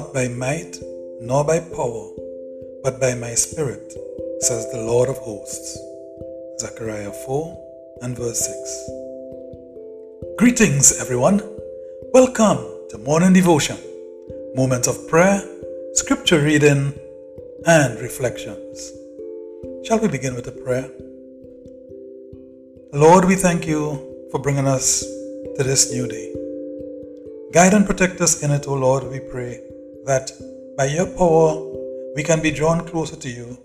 not by might nor by power, but by my spirit, says the Lord of hosts. Zechariah 4 and verse 6. Greetings, everyone. Welcome to Morning Devotion, moments of prayer, scripture reading, and reflections. Shall we begin with a prayer? Lord, we thank you for bringing us to this new day. Guide and protect us in it, O Lord, we pray, that by your power we can be drawn closer to you,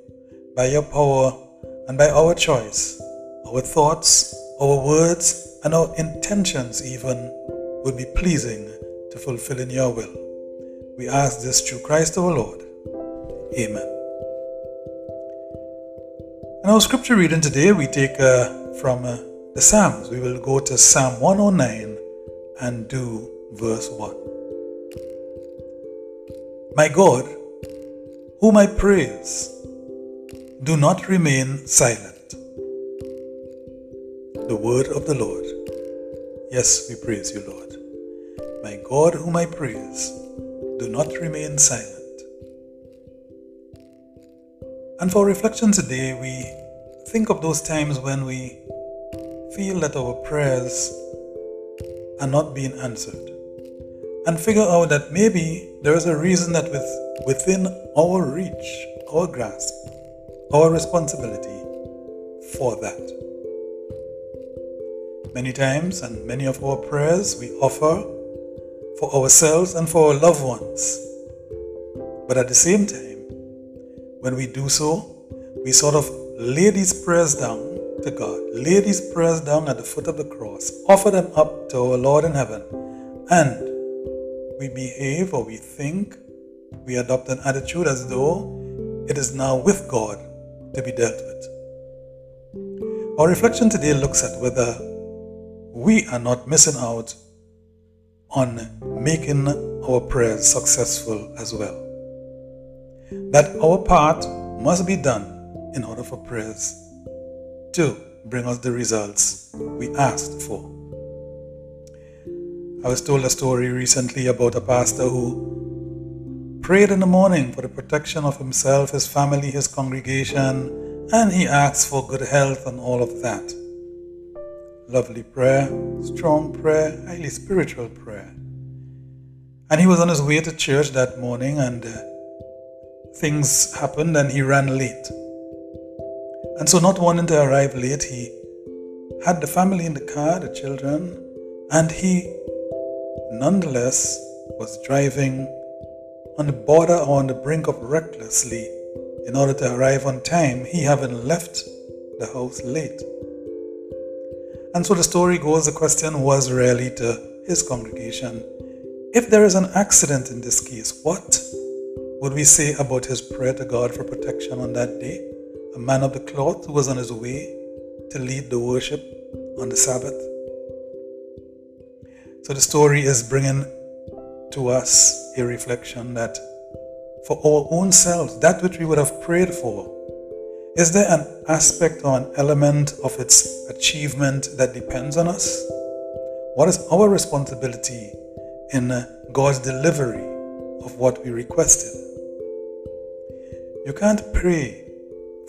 by your power and by our choice, our thoughts, our words, and our intentions even would be pleasing to fulfilling your will. We ask this through Christ our Lord. Amen. In our scripture reading today, we take uh, from uh, the Psalms. We will go to Psalm 109 and do verse 1. My God, whom I praise, do not remain silent. The word of the Lord. Yes, we praise you, Lord. My God, whom I praise, do not remain silent. And for reflection today, we think of those times when we feel that our prayers are not being answered and figure out that maybe there is a reason that with, within our reach, our grasp, our responsibility for that. Many times and many of our prayers we offer for ourselves and for our loved ones. But at the same time, when we do so, we sort of lay these prayers down to God, lay these prayers down at the foot of the cross, offer them up to our Lord in heaven, and we behave or we think, we adopt an attitude as though it is now with God to be dealt with. Our reflection today looks at whether we are not missing out on making our prayers successful as well. That our part must be done in order for prayers to bring us the results we asked for. I was told a story recently about a pastor who prayed in the morning for the protection of himself, his family, his congregation, and he asked for good health and all of that. Lovely prayer, strong prayer, highly spiritual prayer. And he was on his way to church that morning and uh, things happened and he ran late. And so, not wanting to arrive late, he had the family in the car, the children, and he nonetheless was driving on the border or on the brink of recklessly in order to arrive on time, he having left the house late. And so the story goes the question was really to his congregation if there is an accident in this case, what would we say about his prayer to God for protection on that day? a man of the cloth who was on his way to lead the worship on the Sabbath. So the story is bringing to us a reflection that for our own selves, that which we would have prayed for, is there an aspect or an element of its achievement that depends on us? What is our responsibility in God's delivery of what we requested? You can't pray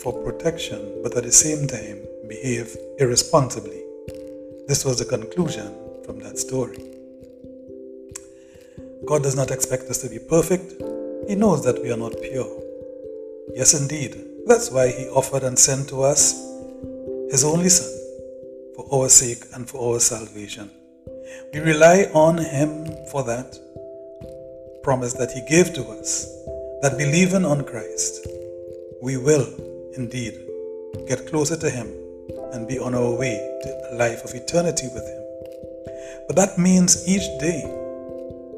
for protection, but at the same time behave irresponsibly. This was the conclusion from that story. God does not expect us to be perfect. He knows that we are not pure. Yes, indeed. That's why He offered and sent to us His only Son for our sake and for our salvation. We rely on Him for that promise that He gave to us that believing on Christ, we will indeed get closer to Him and be on our way to a life of eternity with Him. But that means each day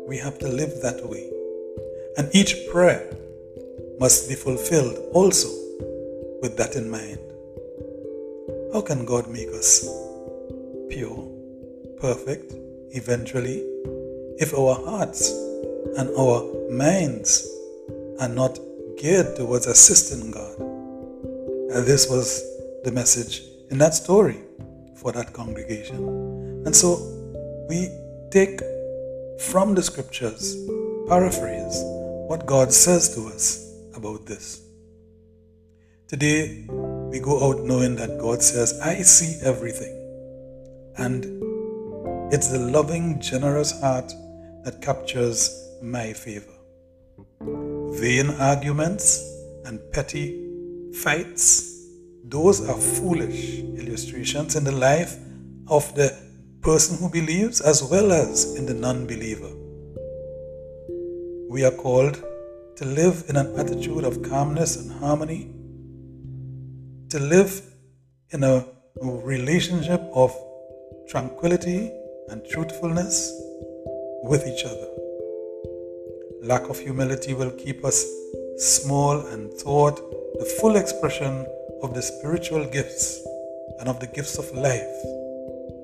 we have to live that way. And each prayer must be fulfilled also with that in mind. How can God make us pure, perfect, eventually, if our hearts and our minds are not geared towards assisting God? And this was the message in that story for that congregation. And so we take from the scriptures, paraphrase, what God says to us about this. Today, we go out knowing that God says, I see everything. And it's the loving, generous heart that captures my favor. Vain arguments and petty fights, those are foolish illustrations in the life of the person who believes as well as in the non believer. We are called to live in an attitude of calmness and harmony, to live in a relationship of tranquility and truthfulness with each other. Lack of humility will keep us small and thwart the full expression of the spiritual gifts and of the gifts of life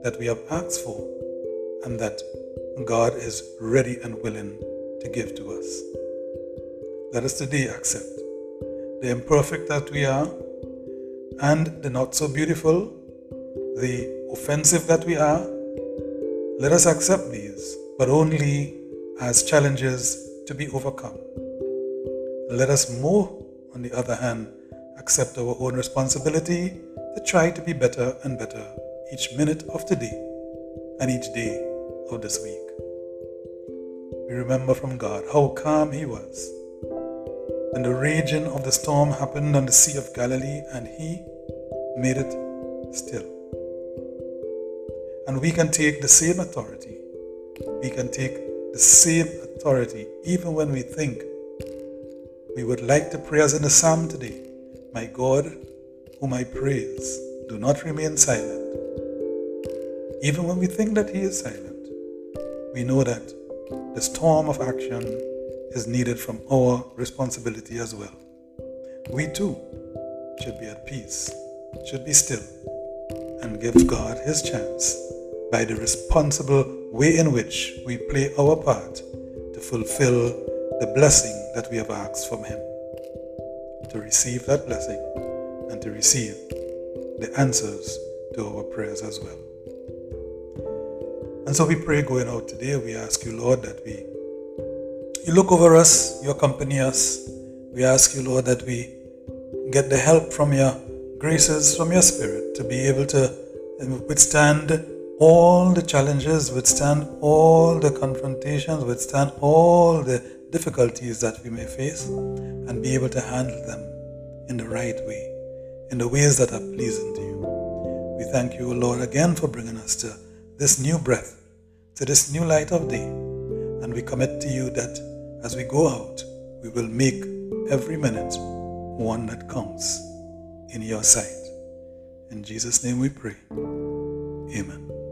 that we have asked for and that God is ready and willing to give to us. Let us today accept the imperfect that we are and the not so beautiful, the offensive that we are. Let us accept these, but only as challenges to be overcome. Let us more, on the other hand, accept our own responsibility to try to be better and better each minute of the day and each day of this week. We remember from God how calm He was when the raging of the storm happened on the Sea of Galilee and He made it still. And we can take the same authority. We can take the same authority even when we think we would like to pray as in the psalm today. My God, whom I praise, do not remain silent. Even when we think that He is silent, we know that the storm of action is needed from our responsibility as well. We too should be at peace, should be still, and give God His chance by the responsible way in which we play our part to fulfill the blessing that we have asked from Him. To receive that blessing and to receive the answers to our prayers as well. And so we pray going out today, we ask you, Lord, that we you look over us, you accompany us. We ask you, Lord, that we get the help from your graces, from your spirit, to be able to withstand all the challenges, withstand all the confrontations, withstand all the difficulties that we may face, and be able to handle them in the right way, in the ways that are pleasing to you. We thank you, Lord, again for bringing us to this new breath, to this new light of day, and we commit to you that as we go out, we will make every minute one that counts in your sight. In Jesus' name we pray. Amen.